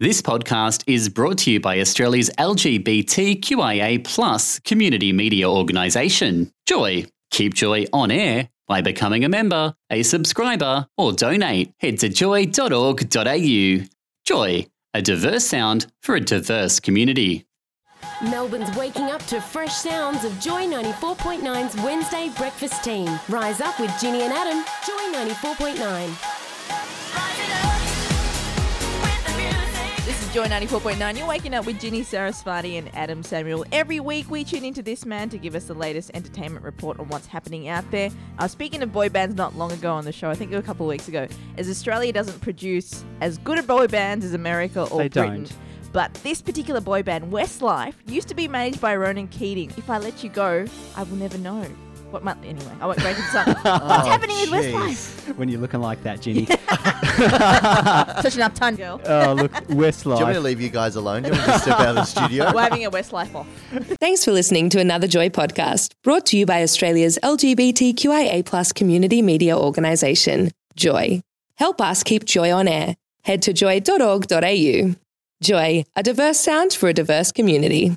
This podcast is brought to you by Australia's LGBTQIA plus community media organisation, Joy. Keep Joy on air by becoming a member, a subscriber, or donate. Head to joy.org.au. Joy, a diverse sound for a diverse community. Melbourne's waking up to fresh sounds of Joy 94.9's Wednesday breakfast team. Rise up with Ginny and Adam, Joy 94.9. Joy 94.9. You're waking up with Ginny Sarasvati and Adam Samuel. Every week we tune into this man to give us the latest entertainment report on what's happening out there. Uh, speaking of boy bands not long ago on the show, I think it was a couple of weeks ago, as Australia doesn't produce as good a boy bands as America or They Britain. don't. But this particular boy band, Westlife, used to be managed by Ronan Keating. If I let you go, I will never know. What my, anyway, I won't break into something. What's happening with Westlife? When you're looking like that, Ginny. Such an Uptown Girl. oh, look, Westlife. Do you want me to leave you guys alone? Do you want me to step out of the studio? We're having a Westlife off. Thanks for listening to another Joy podcast brought to you by Australia's LGBTQIA plus community media organisation, Joy. Help us keep Joy on air. Head to joy.org.au. Joy, a diverse sound for a diverse community.